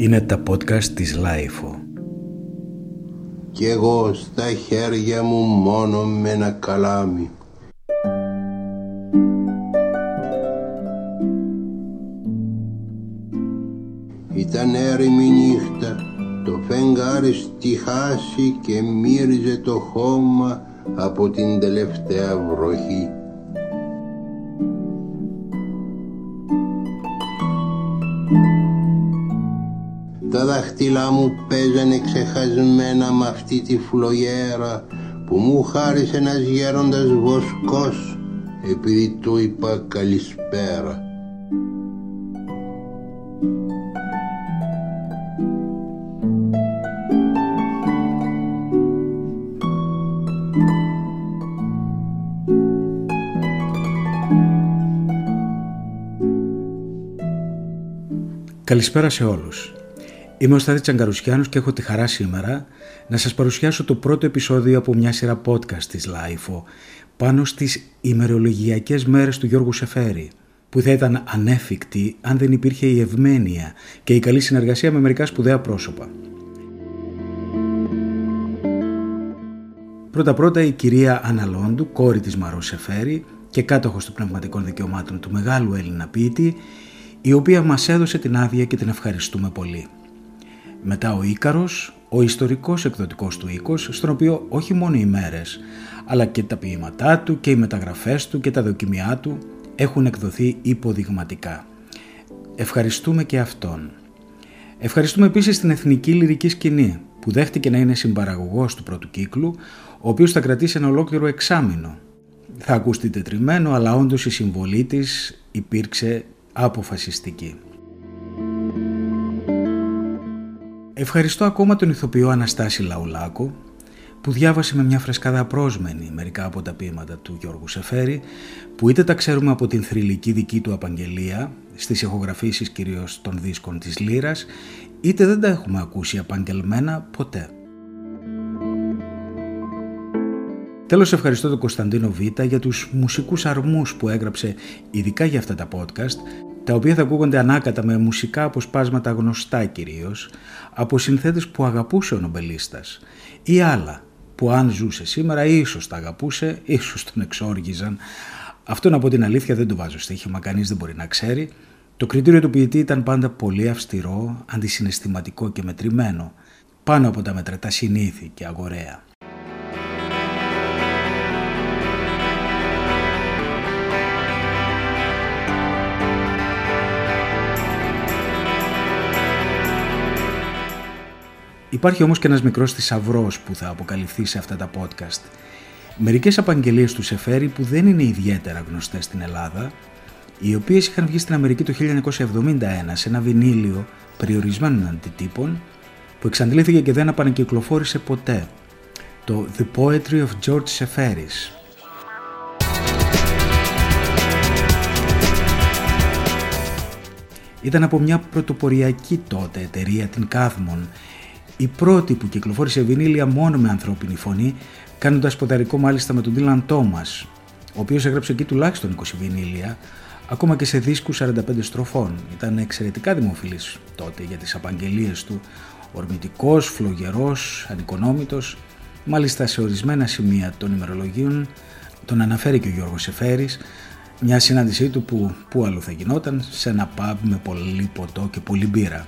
Είναι τα podcast της LiFO. Κι εγώ στα χέρια μου μόνο με ένα καλάμι. Ήταν έρημη νύχτα, το φεγγάρι στη χάση και μύριζε το χώμα από την τελευταία βροχή. Δάχτυλά μου παίζανε ξεχασμένα με αυτή τη φλογέρα που μου χάρισε ένας γέροντας βοσκός επειδή του είπα καλησπέρα. Καλησπέρα σε όλους. Είμαι ο Στάδη Τσαγκαρουσιάνος και έχω τη χαρά σήμερα να σας παρουσιάσω το πρώτο επεισόδιο από μια σειρά podcast της LIFO πάνω στις ημερολογιακές μέρες του Γιώργου Σεφέρη που θα ήταν ανέφικτη αν δεν υπήρχε η ευμένεια και η καλή συνεργασία με μερικά σπουδαία πρόσωπα. Πρώτα-πρώτα η κυρία Αναλόντου, κόρη της Μαρός Σεφέρη και κάτοχος των πνευματικών δικαιωμάτων του μεγάλου Έλληνα ποιήτη, η οποία μας έδωσε την άδεια και την ευχαριστούμε πολύ. Μετά ο Ίκαρος, ο ιστορικός εκδοτικός του οίκος, στον οποίο όχι μόνο οι μέρες, αλλά και τα ποίηματά του και οι μεταγραφές του και τα δοκιμιά του έχουν εκδοθεί υποδειγματικά. Ευχαριστούμε και αυτόν. Ευχαριστούμε επίσης την Εθνική Λυρική Σκηνή, που δέχτηκε να είναι συμπαραγωγός του πρώτου κύκλου, ο οποίος θα κρατήσει ένα ολόκληρο εξάμεινο. Θα ακουστεί τετριμένο, αλλά όντως η συμβολή της υπήρξε αποφασιστική. Ευχαριστώ ακόμα τον ηθοποιό Αναστάση Λαουλάκο που διάβασε με μια φρεσκάδα πρόσμενη μερικά από τα ποίηματα του Γιώργου Σεφέρη που είτε τα ξέρουμε από την θρηλυκή δική του απαγγελία στις ηχογραφήσεις κυρίως των δίσκων της Λύρας είτε δεν τα έχουμε ακούσει απαγγελμένα ποτέ. Τέλος ευχαριστώ τον Κωνσταντίνο Β για τους μουσικούς αρμούς που έγραψε ειδικά για αυτά τα podcast τα οποία θα ακούγονται ανάκατα με μουσικά αποσπάσματα γνωστά κυρίως από συνθέτες που αγαπούσε ο νομπελίστας ή άλλα που αν ζούσε σήμερα ίσως τα αγαπούσε, ίσως τον εξόργιζαν. Αυτό να πω την αλήθεια δεν το βάζω στοίχημα, κανείς δεν μπορεί να ξέρει. Το κριτήριο του ποιητή ήταν πάντα πολύ αυστηρό, αντισυναισθηματικό και μετρημένο, πάνω από τα μετρετά συνήθη και αγοραία. Υπάρχει όμως και ένας μικρός θησαυρός που θα αποκαλυφθεί σε αυτά τα podcast. Μερικές απαγγελίες του Σεφέρη που δεν είναι ιδιαίτερα γνωστές στην Ελλάδα, οι οποίες είχαν βγει στην Αμερική το 1971 σε ένα βινίλιο περιορισμένων αντιτύπων που εξαντλήθηκε και δεν επανακυκλοφόρησε ποτέ. Το The Poetry of George Seferis. Ήταν από μια πρωτοποριακή τότε εταιρεία την Κάθμον η πρώτη που κυκλοφόρησε βινίλια μόνο με ανθρώπινη φωνή, κάνοντας ποδαρικό μάλιστα με τον Dylan Thomas, ο οποίος έγραψε εκεί τουλάχιστον 20 βινίλια, ακόμα και σε δίσκους 45 στροφών. Ήταν εξαιρετικά δημοφιλής τότε για τις απαγγελίες του, ορμητικός, φλογερός, ανοικονόμητος, μάλιστα σε ορισμένα σημεία των ημερολογίων τον αναφέρει και ο Γιώργος Σεφέρης, μια συνάντησή του που, που αλλού θα γινόταν, σε ένα pub με πολύ ποτό και πολύ μπύρα.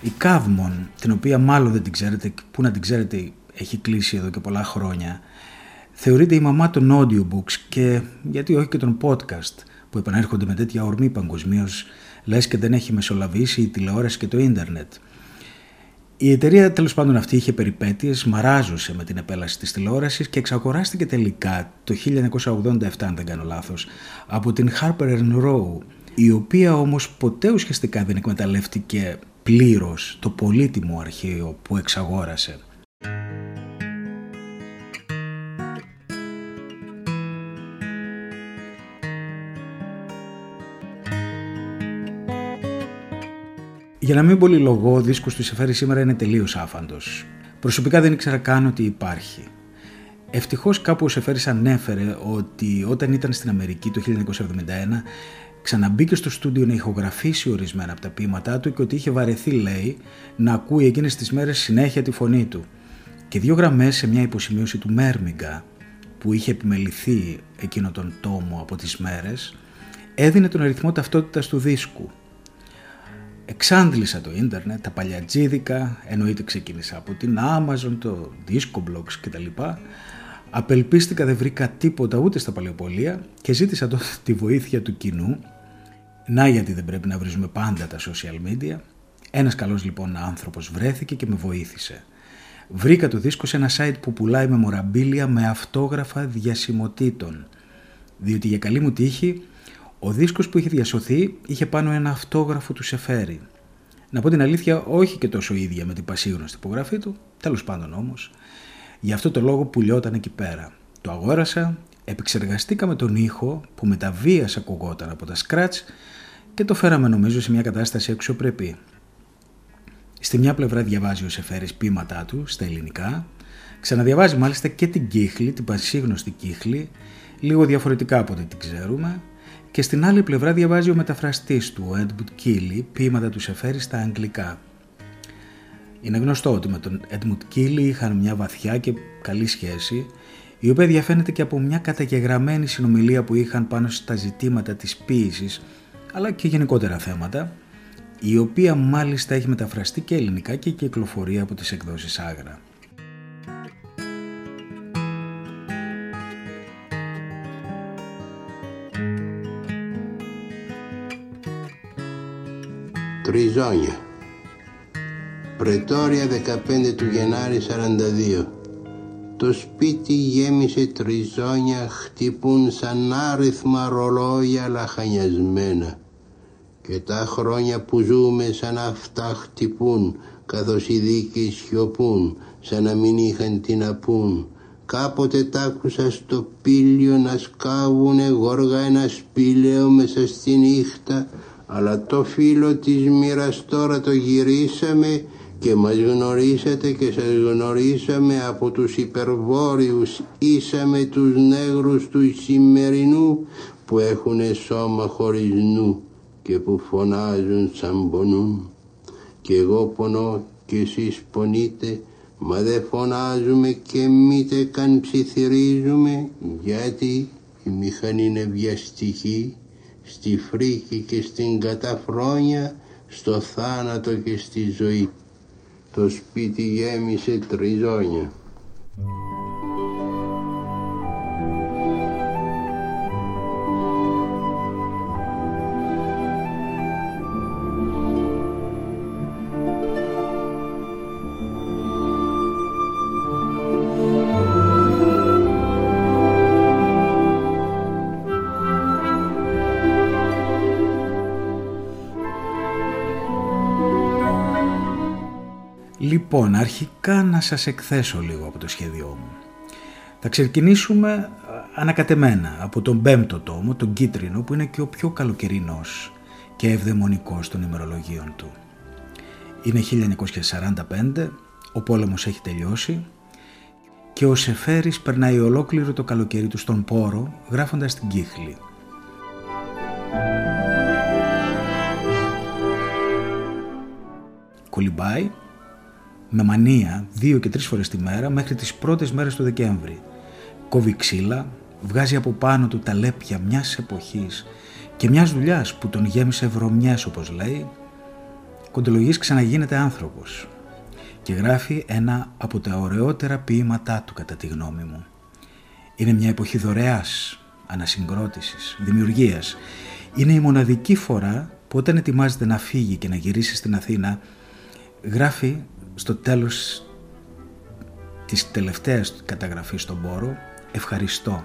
Η Καύμον, την οποία μάλλον δεν την ξέρετε, που να την ξέρετε έχει κλείσει εδώ και πολλά χρόνια, θεωρείται η μαμά των audiobooks και γιατί όχι και των podcast που επανέρχονται με τέτοια ορμή παγκοσμίως, λες και δεν έχει μεσολαβήσει η τηλεόραση και το ίντερνετ. Η εταιρεία τέλος πάντων αυτή είχε περιπέτειες, μαράζωσε με την επέλαση της τηλεόρασης και εξαγοράστηκε τελικά το 1987 αν δεν κάνω λάθος από την Harper Row η οποία όμως ποτέ ουσιαστικά δεν εκμεταλλεύτηκε πλήρως το πολύτιμο αρχείο που εξαγόρασε. Για να μην πολυλογώ, ο δίσκος του Σεφέρη σήμερα είναι τελείως άφαντος. Προσωπικά δεν ήξερα καν ότι υπάρχει. Ευτυχώς κάπου ο Σεφέρης ανέφερε ότι όταν ήταν στην Αμερική το 1971 Ξαναμπήκε στο στούντιο να ηχογραφήσει ορισμένα από τα ποίηματά του και ότι είχε βαρεθεί, λέει, να ακούει εκείνες τις μέρες συνέχεια τη φωνή του. Και δύο γραμμές σε μια υποσημείωση του Μέρμιγκα που είχε επιμεληθεί εκείνο τον τόμο από τις μέρες έδινε τον αριθμό ταυτότητας του δίσκου. Εξάντλησα το ίντερνετ, τα παλιατζίδικα, εννοείται ξεκίνησα από την Amazon, το Discoblogs κτλ. Απελπίστηκα δεν βρήκα τίποτα ούτε στα παλαιοπολία και ζήτησα τότε τη βοήθεια του κοινού. Να γιατί δεν πρέπει να βρίζουμε πάντα τα social media. Ένας καλός λοιπόν άνθρωπος βρέθηκε και με βοήθησε. Βρήκα το δίσκο σε ένα site που πουλάει μεμοραμπίλια με αυτόγραφα διασημοτήτων. Διότι για καλή μου τύχη, ο δίσκος που είχε διασωθεί είχε πάνω ένα αυτόγραφο του Σεφέρη. Να πω την αλήθεια, όχι και τόσο ίδια με την πασίγνωστη υπογραφή του, τέλος πάντων όμως. Γι' αυτό το λόγο πουλιόταν εκεί πέρα. Το αγόρασα, επεξεργαστήκαμε τον ήχο που με τα βίας ακουγόταν από τα σκράτς και το φέραμε νομίζω σε μια κατάσταση αξιοπρεπή. Στη μια πλευρά διαβάζει ο Σεφέρης ποίηματά του στα ελληνικά, ξαναδιαβάζει μάλιστα και την κύχλη, την πασίγνωστη κύχλη, λίγο διαφορετικά από ό,τι την ξέρουμε, και στην άλλη πλευρά διαβάζει ο μεταφραστής του, ο Edmund Keeley, ποίηματα του Σεφέρη στα αγγλικά. Είναι γνωστό ότι με τον Edmund Keeley είχαν μια βαθιά και καλή σχέση, η οποία διαφαίνεται και από μια καταγεγραμμένη συνομιλία που είχαν πάνω στα ζητήματα της ποίησης, αλλά και γενικότερα θέματα, η οποία μάλιστα έχει μεταφραστεί και ελληνικά και κυκλοφορεί από τις εκδόσεις Άγρα. Τριζόνια. Πρετόρια 15 του Γενάρη 42 Το σπίτι γέμισε τριζόνια χτυπούν σαν άριθμα ρολόγια λαχανιασμένα και τα χρόνια που ζούμε σαν αυτά χτυπούν καθώς οι δίκοι σιωπούν σαν να μην είχαν τι να πούν. Κάποτε τ' άκουσα στο πύλιο να σκάβουνε γόργα ένα σπήλαιο μέσα στη νύχτα αλλά το φίλο της μοίρας τώρα το γυρίσαμε και μας γνωρίσατε και σας γνωρίσαμε από τους υπερβόρειους ήσαμε τους νέγρους του σημερινού που έχουνε σώμα χωρίς νου και που φωνάζουν σαν πονούν. Και εγώ πονώ και εσείς πονείτε μα δεν φωνάζουμε και μήτε καν ψιθυρίζουμε γιατί η μηχανή είναι βιαστική στη φρίκη και στην καταφρόνια στο θάνατο και στη ζωή. Το σπίτι γέμισε τριζόνια αρχικά να σας εκθέσω λίγο από το σχέδιό μου. Θα ξεκινήσουμε ε, ανακατεμένα από τον πέμπτο τόμο, τον κίτρινο, που είναι και ο πιο καλοκαιρινός και ευδαιμονικός των ημερολογίων του. Είναι 1945, ο πόλεμος έχει τελειώσει και ο Σεφέρης περνάει ολόκληρο το καλοκαίρι του στον πόρο γράφοντας την κύχλη. Κολυμπάει με μανία δύο και τρεις φορές τη μέρα μέχρι τις πρώτες μέρες του Δεκέμβρη. Κόβει ξύλα, βγάζει από πάνω του τα λέπια μιας εποχής και μιας δουλειάς που τον γέμισε βρωμιές όπως λέει, κοντολογής ξαναγίνεται άνθρωπος και γράφει ένα από τα ωραιότερα ποίηματά του κατά τη γνώμη μου. Είναι μια εποχή δωρεάς, ανασυγκρότησης, δημιουργίας. Είναι η μοναδική φορά που όταν ετοιμάζεται να φύγει και να γυρίσει στην Αθήνα γράφει στο τέλος της τελευταίας καταγραφής στον πόρο «Ευχαριστώ».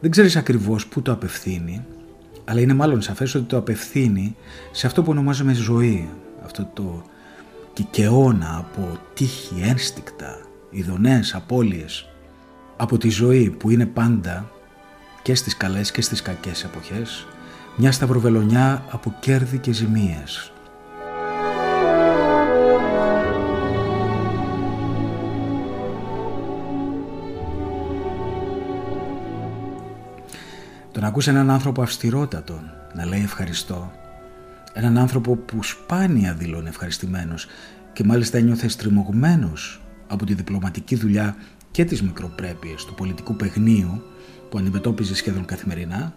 Δεν ξέρεις ακριβώς πού το απευθύνει, αλλά είναι μάλλον σαφές ότι το απευθύνει σε αυτό που ονομάζουμε ζωή, αυτό το κικαιώνα από τύχη, ένστικτα, ειδονές, απώλειες, από τη ζωή που είναι πάντα και στις καλές και στις κακές εποχές, μια σταυροβελονιά από κέρδη και ζημίες, Το Το να ακούς έναν άνθρωπο αυστηρότατο να λέει ευχαριστώ, έναν άνθρωπο που σπάνια δηλώνει ευχαριστημένος και μάλιστα ένιωθε στριμωγμένος από τη διπλωματική δουλειά και τις μικροπρέπειες του πολιτικού παιγνίου που αντιμετώπιζε σχεδόν καθημερινά,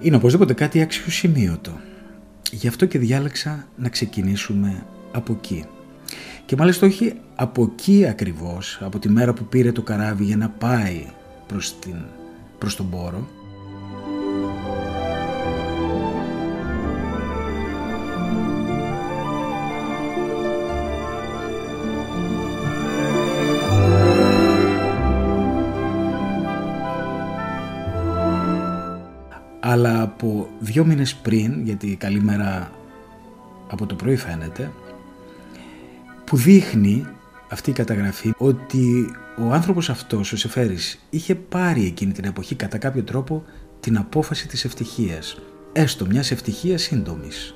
είναι οπωσδήποτε κάτι αξιοσημείωτο. Γι' αυτό και διάλεξα να ξεκινήσουμε από εκεί. Και μάλιστα όχι από εκεί ακριβώς, από τη μέρα που πήρε το καράβι για να πάει προς, την, προς τον πόρο, δύο μήνες πριν, γιατί η καλή μέρα από το πρωί φαίνεται, που δείχνει αυτή η καταγραφή ότι ο άνθρωπος αυτός, ο Σεφέρης, είχε πάρει εκείνη την εποχή κατά κάποιο τρόπο την απόφαση της ευτυχίας, έστω μιας ευτυχίας σύντομης.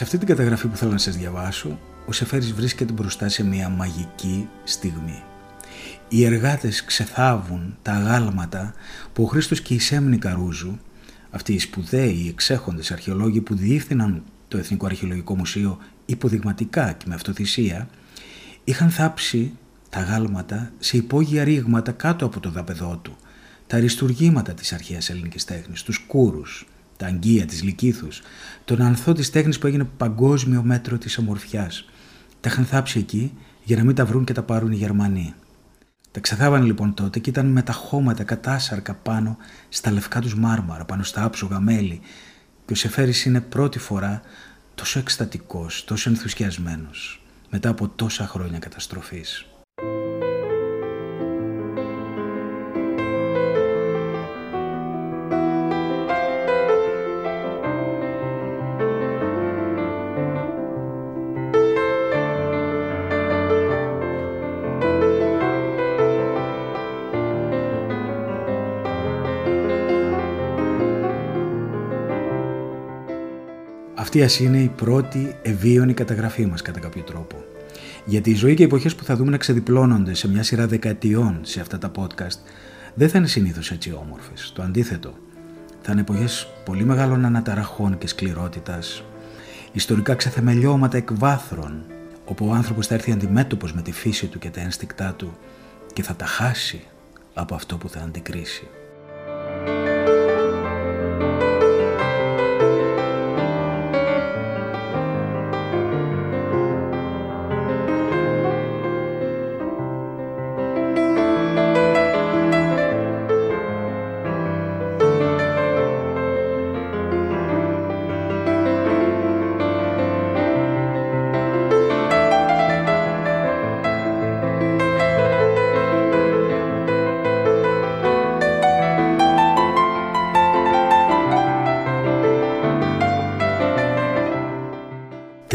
Σε αυτή την καταγραφή που θέλω να σας διαβάσω, ο Σεφέρης βρίσκεται μπροστά σε μια μαγική στιγμή. Οι εργάτες ξεθάβουν τα αγάλματα που ο Χρήστος και η Σέμνη Καρούζου, αυτοί οι σπουδαίοι εξέχοντες αρχαιολόγοι που διεύθυναν το Εθνικό Αρχαιολογικό Μουσείο υποδειγματικά και με αυτοθυσία, είχαν θάψει τα γάλματα σε υπόγεια ρήγματα κάτω από το δαπεδό του, τα αριστουργήματα της αρχαίας ελληνικής τέχνης, τους κούρους, τα αγγεία της Λυκήθους, τον ανθό της τέχνης που έγινε παγκόσμιο μέτρο της ομορφιάς. Τα είχαν θάψει εκεί για να μην τα βρουν και τα πάρουν οι Γερμανοί. Τα ξεθάβανε λοιπόν τότε και ήταν με τα χώματα κατάσαρκα πάνω στα λευκά τους μάρμαρα, πάνω στα άψογα μέλη και ο Σεφέρης είναι πρώτη φορά τόσο εκστατικός, τόσο ενθουσιασμένος μετά από τόσα χρόνια καταστροφής. Αυτή ας είναι η πρώτη ευίωνη καταγραφή μας κατά κάποιο τρόπο. Γιατί η ζωή και οι εποχές που θα δούμε να ξεδιπλώνονται σε μια σειρά δεκαετιών σε αυτά τα podcast δεν θα είναι συνήθως έτσι όμορφες. Το αντίθετο. Θα είναι εποχές πολύ μεγάλων αναταραχών και σκληρότητας, ιστορικά ξεθεμελιώματα εκβάθρων, όπου ο άνθρωπος θα έρθει αντιμέτωπος με τη φύση του και τα ένστικτά του και θα τα χάσει από αυτό που θα αντικρίσει.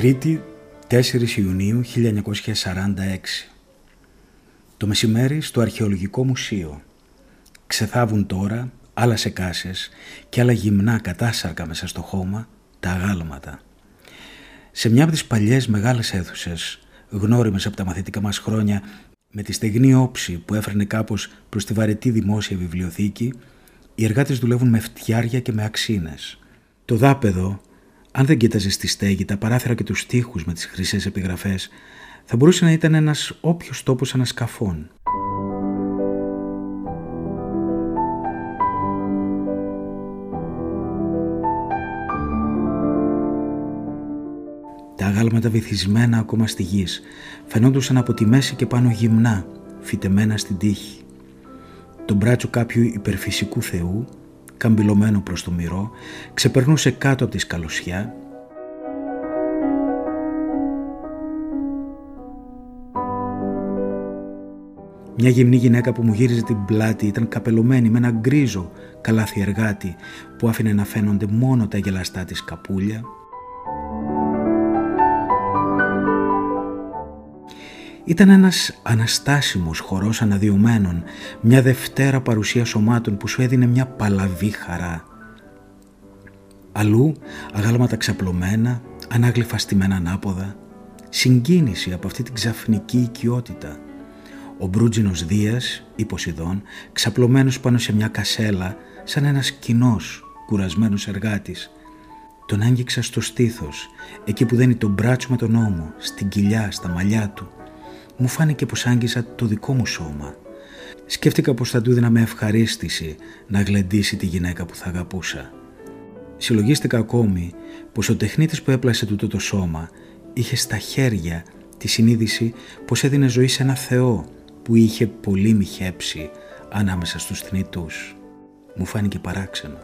Τρίτη 4 Ιουνίου 1946 Το μεσημέρι στο Αρχαιολογικό Μουσείο Ξεθάβουν τώρα άλλα σεκάσες και άλλα γυμνά κατάσαρκα μέσα στο χώμα τα αγάλματα. Σε μια από τις παλιές μεγάλες αίθουσες γνώριμες από τα μαθητικά μας χρόνια με τη στεγνή όψη που έφερνε κάπως προς τη βαρετή δημόσια βιβλιοθήκη οι εργάτες δουλεύουν με φτιάρια και με αξίνες. Το δάπεδο αν δεν κοίταζες στη στέγη, τα παράθυρα και τους τοίχους με τις χρυσές επιγραφές, θα μπορούσε να ήταν ένας όποιος τόπος ανασκαφών. Τα αγάλματα βυθισμένα ακόμα στη γης φαινόντουσαν από τη μέση και πάνω γυμνά, φυτεμένα στην τύχη. Το μπράτσο κάποιου υπερφυσικού θεού καμπυλωμένο προς το μυρό, ξεπερνούσε κάτω από τη σκαλωσιά. Μια γυμνή γυναίκα που μου γύριζε την πλάτη ήταν καπελωμένη με ένα γκρίζο καλάθι εργάτη που άφηνε να φαίνονται μόνο τα γελαστά της καπούλια Ήταν ένας αναστάσιμος χορός αναδειωμένων, μια δευτέρα παρουσία σωμάτων που σου έδινε μια παλαβή χαρά. Αλλού αγάλματα ξαπλωμένα, ανάγλυφα στημένα ανάποδα, συγκίνηση από αυτή την ξαφνική οικειότητα. Ο Μπρούτζινος Δίας, ή Ποσειδών, ξαπλωμένος πάνω σε μια κασέλα, σαν ένας κοινός κουρασμένος εργάτης. Τον άγγιξα στο στήθος, εκεί που δένει τον μπράτσο με τον ώμο, στην κοιλιά, στα μαλλιά του. Μου φάνηκε πως άγγιζα το δικό μου σώμα. Σκέφτηκα πως θα του έδινα με ευχαρίστηση να γλεντήσει τη γυναίκα που θα αγαπούσα. Συλλογίστηκα ακόμη πως ο τεχνίτης που έπλασε τούτο το σώμα είχε στα χέρια τη συνείδηση πως έδινε ζωή σε ένα Θεό που είχε πολύ μοιχέψει ανάμεσα στους θνητούς. Μου φάνηκε παράξενο.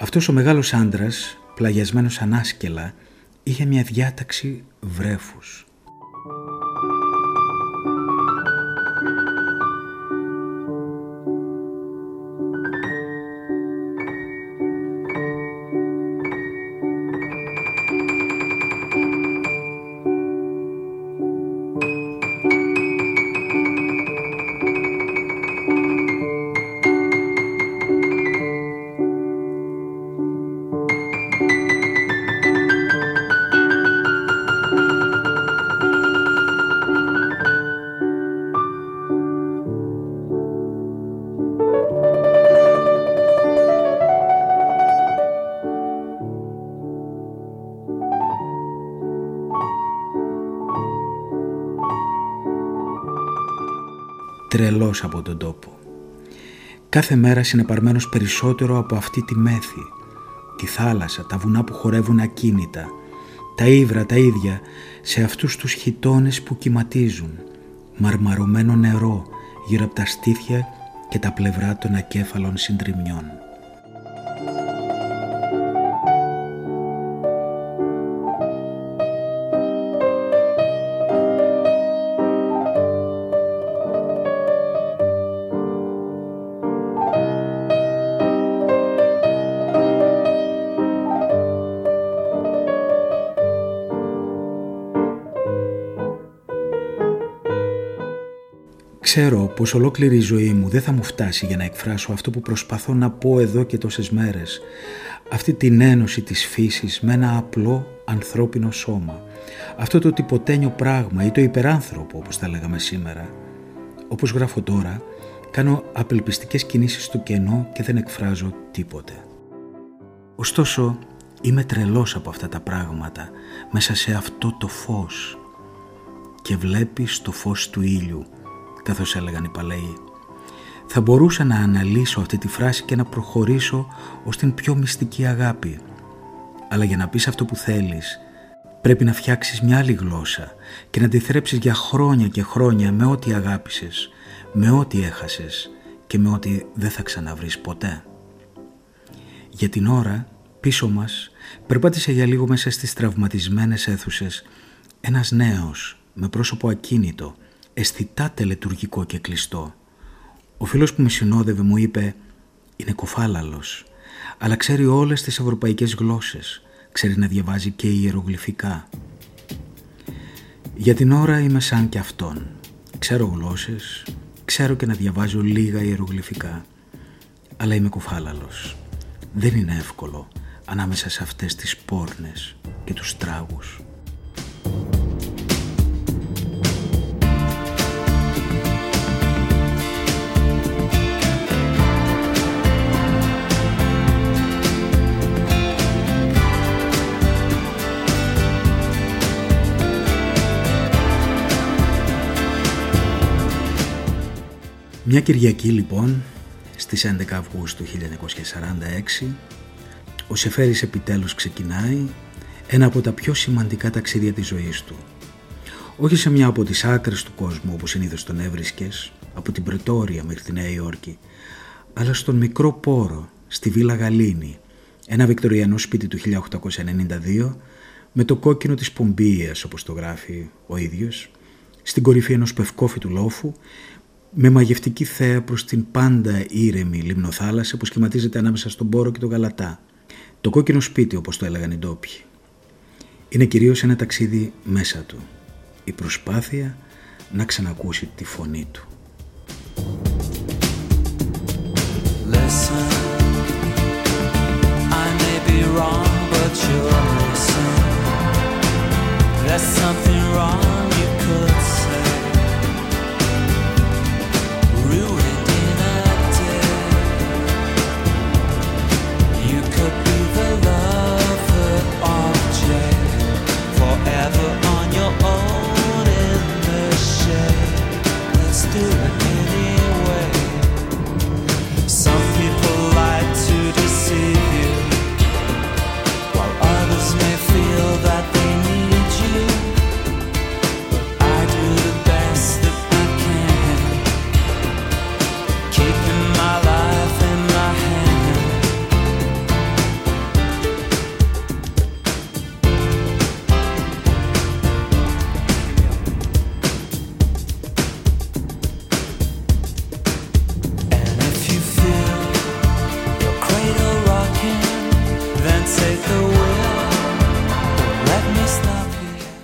Αυτός ο μεγάλος άντρας, πλαγιασμένος ανάσκελα, είχε μια διάταξη βρέφους. Τρελός από τον τόπο. Κάθε μέρα συνεπαρμένος περισσότερο από αυτή τη μέθη, τη θάλασσα, τα βουνά που χορεύουν ακίνητα, τα ύβρα τα ίδια σε αυτούς τους χιτώνες που κυματίζουν, μαρμαρωμένο νερό γύρω από τα στήθια και τα πλευρά των ακέφαλων συντριμιών. Ξέρω πως ολόκληρη η ζωή μου δεν θα μου φτάσει για να εκφράσω αυτό που προσπαθώ να πω εδώ και τόσες μέρες. Αυτή την ένωση της φύσης με ένα απλό ανθρώπινο σώμα. Αυτό το τυποτένιο πράγμα ή το υπεράνθρωπο όπως τα λέγαμε σήμερα. Όπως γράφω τώρα, κάνω απελπιστικές κινήσεις στο κενό και δεν εκφράζω τίποτε. Ωστόσο, είμαι τρελός από αυτά τα πράγματα μέσα σε αυτό το φως και βλέπεις το φως του ήλιου καθώς έλεγαν οι παλαιοί. Θα μπορούσα να αναλύσω αυτή τη φράση και να προχωρήσω ως την πιο μυστική αγάπη. Αλλά για να πεις αυτό που θέλεις, πρέπει να φτιάξεις μια άλλη γλώσσα και να τη θρέψεις για χρόνια και χρόνια με ό,τι αγάπησες, με ό,τι έχασες και με ό,τι δεν θα ξαναβρεις ποτέ. Για την ώρα, πίσω μας, περπάτησε για λίγο μέσα στις τραυματισμένες αίθουσες ένας νέος με πρόσωπο ακίνητο αισθητά τελετουργικό και κλειστό. Ο φίλος που με συνόδευε μου είπε «Είναι κοφάλαλος, αλλά ξέρει όλες τις ευρωπαϊκές γλώσσες, ξέρει να διαβάζει και ιερογλυφικά». Για την ώρα είμαι σαν και αυτόν. Ξέρω γλώσσες, ξέρω και να διαβάζω λίγα ιερογλυφικά, αλλά είμαι κοφάλαλος. Δεν είναι εύκολο ανάμεσα σε αυτές τις πόρνες και τους τράγους. Μια Κυριακή λοιπόν στις 11 Αυγούστου 1946 ο Σεφέρης επιτέλους ξεκινάει ένα από τα πιο σημαντικά ταξίδια της ζωής του. Όχι σε μια από τις άκρες του κόσμου όπως συνήθως τον έβρισκες, από την Πρετόρια μέχρι τη Νέα Υόρκη, αλλά στον μικρό πόρο, στη Βίλα Γαλήνη, ένα βικτοριανό σπίτι του 1892 με το κόκκινο της Πομπίας όπως το γράφει ο ίδιος, στην κορυφή ενός πευκόφιτου λόφου με μαγευτική θέα προς την πάντα ήρεμη λιμνοθάλασσα που σχηματίζεται ανάμεσα στον Πόρο και τον Γαλατά. Το κόκκινο σπίτι όπως το έλεγαν οι ντόπιοι. Είναι κυρίως ένα ταξίδι μέσα του. η προσπάθεια να ξανακούσει τη φωνή του. Listen, I may be wrong, but you're missing. There's something wrong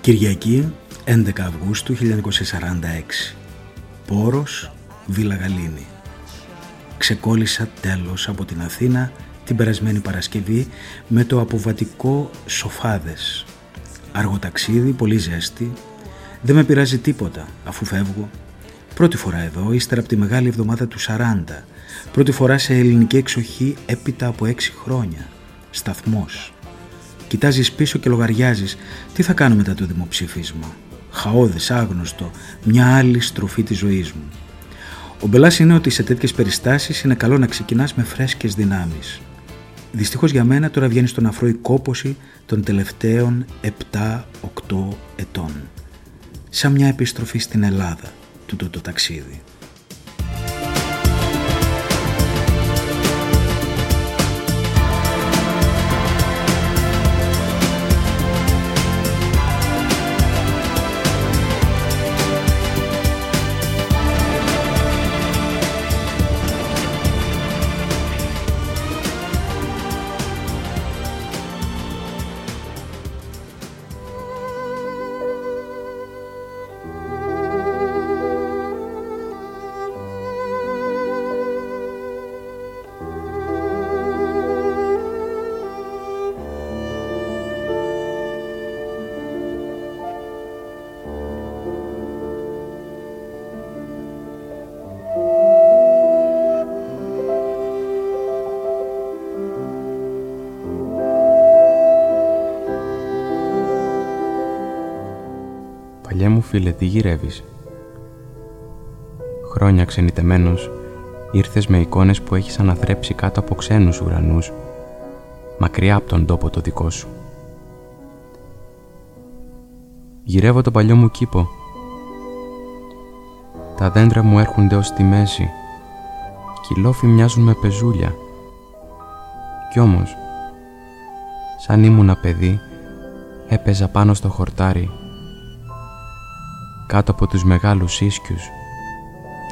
Κυριακή 11 Αυγούστου 1946 Πόρος, Βίλα Γαλήνη Ξεκόλλησα τέλος από την Αθήνα την περασμένη Παρασκευή με το αποβατικό Σοφάδες Αργό ταξίδι, πολύ ζέστη. Δεν με πειράζει τίποτα αφού φεύγω. Πρώτη φορά εδώ, ύστερα από τη μεγάλη εβδομάδα του 40 Πρώτη φορά σε ελληνική εξοχή έπειτα από έξι χρόνια. Σταθμός Κοιτάζεις πίσω και λογαριάζεις τι θα κάνω μετά το δημοψήφισμα. Χαόδες, άγνωστο, μια άλλη στροφή της ζωής μου. Ο μπελάς είναι ότι σε τέτοιες περιστάσεις είναι καλό να ξεκινάς με φρέσκες δυνάμεις. Δυστυχώς για μένα τώρα βγαίνει στον αφρό η κόπωση των τελευταίων 7-8 ετών. Σαν μια επιστροφή στην Ελλάδα τούτο το ταξίδι. Παλιέ μου φίλε, τι γυρεύεις. Χρόνια ξενιτεμένος, ήρθες με εικόνες που έχεις αναθρέψει κάτω από ξένους ουρανούς, μακριά από τον τόπο το δικό σου. Γυρεύω το παλιό μου κήπο. Τα δέντρα μου έρχονται ως τη μέση. Κι οι λόφοι μοιάζουν με πεζούλια. Κι όμως, σαν ήμουνα παιδί, έπαιζα πάνω στο χορτάρι κάτω από τους μεγάλους ίσκιους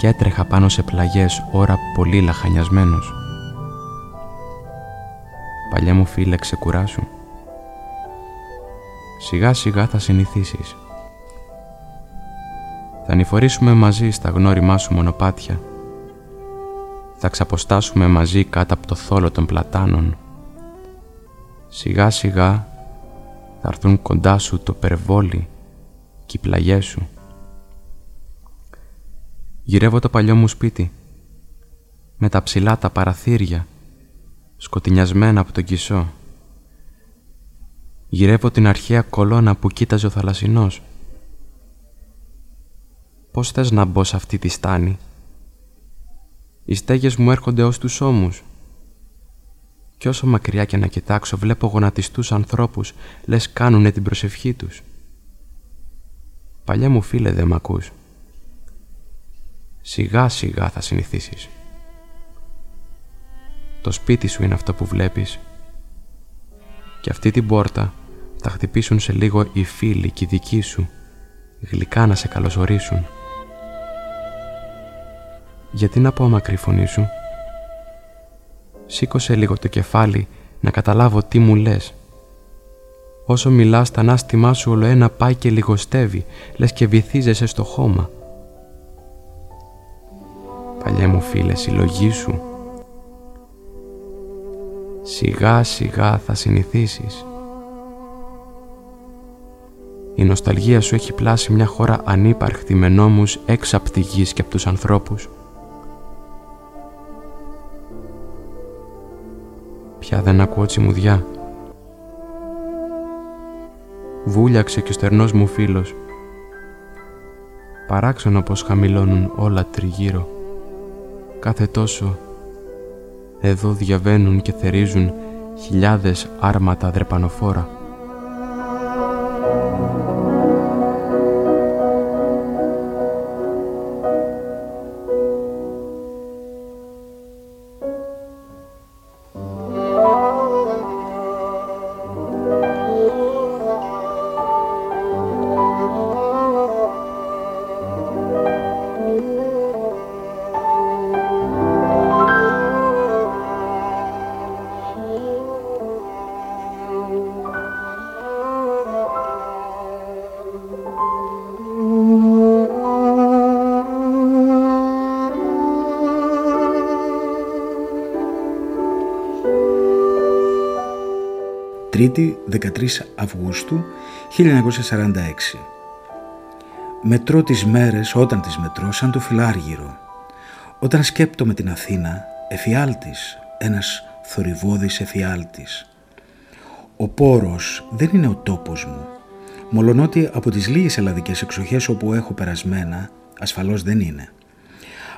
και έτρεχα πάνω σε πλαγιές ώρα πολύ λαχανιασμένος. Παλιά μου φίλε ξεκουράσου. Σιγά σιγά θα συνηθίσεις. Θα ανηφορήσουμε μαζί στα γνώριμά σου μονοπάτια. Θα ξαποστάσουμε μαζί κάτω από το θόλο των πλατάνων. Σιγά σιγά θα έρθουν κοντά σου το περβόλι και οι πλαγιές σου. Γυρεύω το παλιό μου σπίτι, με τα ψηλά τα παραθύρια, σκοτεινιασμένα από τον κισό. Γυρεύω την αρχαία κολόνα που κοίταζε ο θαλασσινός. Πώς θες να μπω σε αυτή τη στάνη; Οι στέγες μου έρχονται ως τους ώμους. Κι όσο μακριά και να κοιτάξω βλέπω γονατιστούς ανθρώπους λες κάνουνε την προσευχή τους. Παλιά μου φίλε δεν μ' ακούς. Σιγά σιγά θα συνηθίσεις. Το σπίτι σου είναι αυτό που βλέπεις. Και αυτή την πόρτα θα χτυπήσουν σε λίγο οι φίλοι και οι δικοί σου, γλυκά να σε καλωσορίσουν. Γιατί να πω μακρύ φωνή σου; Σήκωσε λίγο το κεφάλι να καταλάβω τι μου λες. Όσο μιλάς τα ανάστημά σου όλο ένα πάει και λιγοστεύει, λες και βυθίζεσαι στο χώμα. Παλιέ μου φίλε, συλλογή σου. Σιγά σιγά θα συνηθίσεις. Η νοσταλγία σου έχει πλάσει μια χώρα ανύπαρχτη με νόμους έξω από τη γης και από τους ανθρώπους. Πια δεν ακούω τσιμουδιά. Βούλιαξε και ο στερνός μου φίλος. Παράξενο πως χαμηλώνουν όλα τριγύρω. Κάθε τόσο εδώ διαβαίνουν και θερίζουν χιλιάδες άρματα δρεπανοφόρα. Τρίτη 13 Αυγούστου 1946. Μετρώ τις μέρες όταν τις μετρώ σαν το φιλάργυρο. Όταν σκέπτομαι την Αθήνα, εφιάλτης, ένας θορυβόδης εφιάλτης. Ο πόρος δεν είναι ο τόπος μου. Μολονότι από τις λίγες ελλαδικές εξοχές όπου έχω περασμένα, ασφαλώς δεν είναι.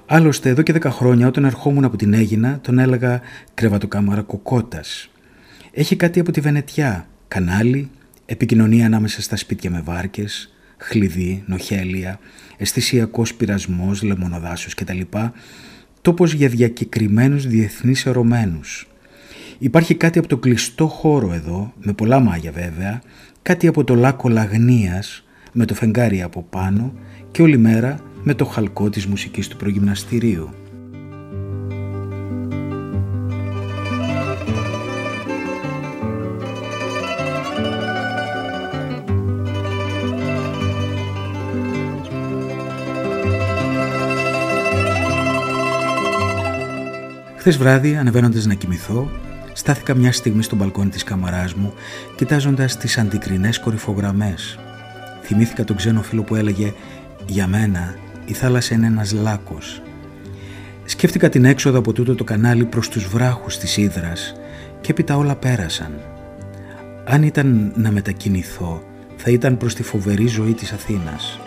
Άλλωστε εδώ και δέκα χρόνια όταν ερχόμουν από την Έγινα τον έλεγα κρεβατοκάμαρα κοκότας έχει κάτι από τη Βενετιά, κανάλι, επικοινωνία ανάμεσα στα σπίτια με βάρκες, χλειδί, νοχέλια, αισθησιακός πειρασμός, λεμονοδάσους κτλ. Τόπος για διακεκριμένους διεθνείς ερωμένους. Υπάρχει κάτι από το κλειστό χώρο εδώ, με πολλά μάγια βέβαια, κάτι από το λάκκο Λαγνίας, με το φεγγάρι από πάνω και όλη μέρα με το χαλκό της μουσικής του προγυμναστηρίου. Χθες βράδυ, ανεβαίνοντας να κοιμηθώ, στάθηκα μια στιγμή στο μπαλκόνι της καμαράς μου, κοιτάζοντας τις αντικρινές κορυφογραμμές. Θυμήθηκα τον ξένο φίλο που έλεγε «Για μένα η θάλασσα είναι ένας λάκκος. Σκέφτηκα την έξοδο από τούτο το κανάλι προς τους βράχους της Ήδρας και έπειτα όλα πέρασαν. Αν ήταν να μετακινηθώ, θα ήταν προς τη φοβερή ζωή της Αθήνας.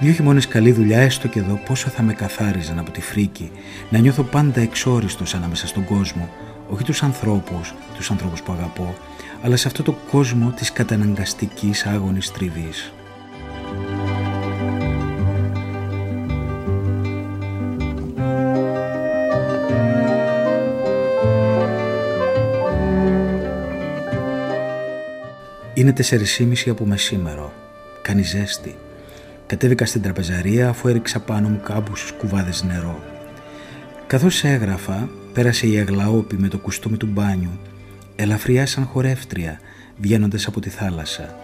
Δύο χειμώνες καλή δουλειά, έστω και εδώ, πόσο θα με καθάριζαν από τη φρίκη, να νιώθω πάντα εξόριστος ανάμεσα στον κόσμο, όχι τους ανθρώπους, τους ανθρώπους που αγαπώ, αλλά σε αυτό το κόσμο της καταναγκαστικής άγωνης τριβής. Είναι 4.30 από μεσήμερο. Κάνει ζέστη. Κατέβηκα στην τραπεζαρία αφού έριξα πάνω μου κάμπους κουβάδες νερό. Καθώς έγραφα, πέρασε η αγλαόπη με το κουστούμι του μπάνιου, ελαφριά σαν χορεύτρια, βγαίνοντας από τη θάλασσα.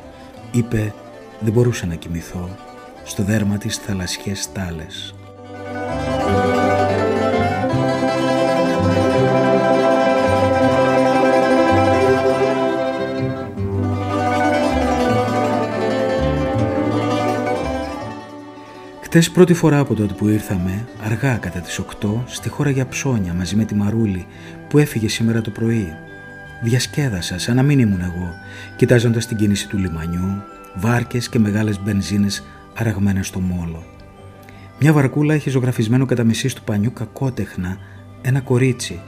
Είπε, δεν μπορούσα να κοιμηθώ, στο δέρμα της θαλασσιές στάλες. Χτες πρώτη φορά από τότε που ήρθαμε, αργά κατά τις 8, στη χώρα για ψώνια μαζί με τη Μαρούλη που έφυγε σήμερα το πρωί. Διασκέδασα σαν να μην ήμουν εγώ, κοιτάζοντας την κίνηση του λιμανιού, βάρκες και μεγάλες μπενζίνες αραγμένες στο μόλο. Μια βαρκούλα είχε ζωγραφισμένο κατά μισής του πανιού κακότεχνα ένα κορίτσι.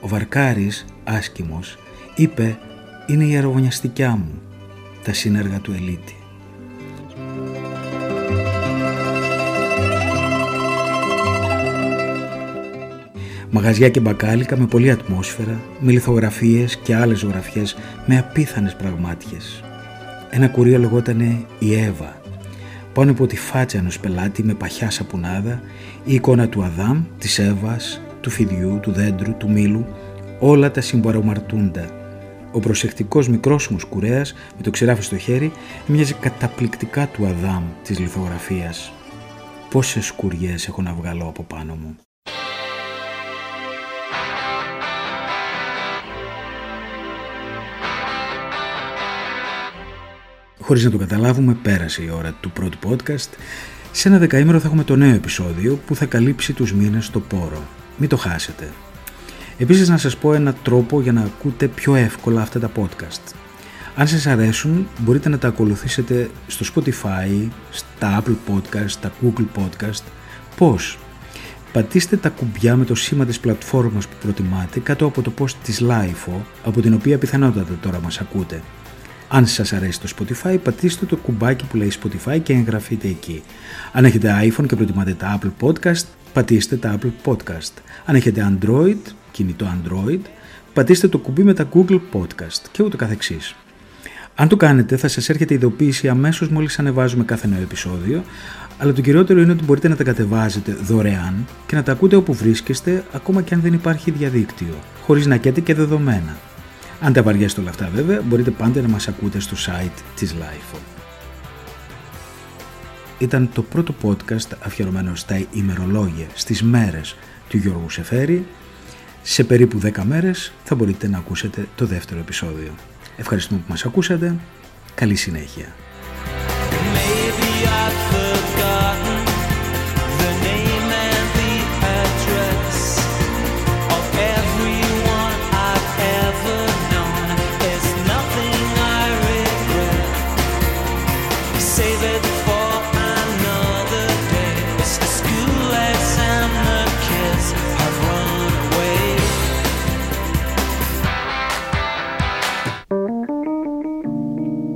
Ο βαρκάρης, άσκημος, είπε «Είναι η αερογωνιαστικιά μου, τα σύνεργα του Ελίτη». Μαγαζιά και μπακάλικα με πολλή ατμόσφαιρα, με λιθογραφίες και άλλες ζωγραφιές με απίθανες πραγμάτιες. Ένα κουρίο λεγότανε η Εύα. πάνω από τη φάτσα ενός πελάτη με παχιά σαπουνάδα, η εικόνα του Αδάμ, της Εύας, του φιδιού, του δέντρου, του μήλου, όλα τα συμπαρομαρτούντα. Ο προσεκτικός μικρόσιμος κουρέας με το ξεράφι στο χέρι μοιάζει καταπληκτικά του Αδάμ της λιθογραφίας. Πόσες σκουριές έχω να βγάλω από πάνω μου. Χωρίς να το καταλάβουμε, πέρασε η ώρα του πρώτου podcast. Σε ένα δεκαήμερο θα έχουμε το νέο επεισόδιο που θα καλύψει τους μήνες στο πόρο. Μην το χάσετε. Επίσης να σας πω ένα τρόπο για να ακούτε πιο εύκολα αυτά τα podcast. Αν σας αρέσουν μπορείτε να τα ακολουθήσετε στο Spotify, στα Apple Podcast, στα Google Podcast. Πώς; Πατήστε τα κουμπιά με το σήμα της πλατφόρμας που προτιμάτε κάτω από το post της LIFO από την οποία πιθανότατα τώρα μας ακούτε. Αν σας αρέσει το Spotify, πατήστε το κουμπάκι που λέει Spotify και εγγραφείτε εκεί. Αν έχετε iPhone και προτιμάτε τα Apple Podcast, πατήστε τα Apple Podcast. Αν έχετε Android, κινητό Android, πατήστε το κουμπί με τα Google Podcast και ούτω καθεξής. Αν το κάνετε θα σας έρχεται ειδοποίηση αμέσως μόλις ανεβάζουμε κάθε νέο επεισόδιο, αλλά το κυριότερο είναι ότι μπορείτε να τα κατεβάζετε δωρεάν και να τα ακούτε όπου βρίσκεστε ακόμα και αν δεν υπάρχει διαδίκτυο, χωρίς να καίτε και δεδομένα. Αν τα βαριέστε όλα αυτά βέβαια, μπορείτε πάντα να μας ακούτε στο site της LIFO. Ήταν το πρώτο podcast αφιερωμένο στα ημερολόγια, στις μέρες του Γιώργου Σεφέρη. Σε περίπου 10 μέρες θα μπορείτε να ακούσετε το δεύτερο επεισόδιο. Ευχαριστούμε που μας ακούσατε. Καλή συνέχεια.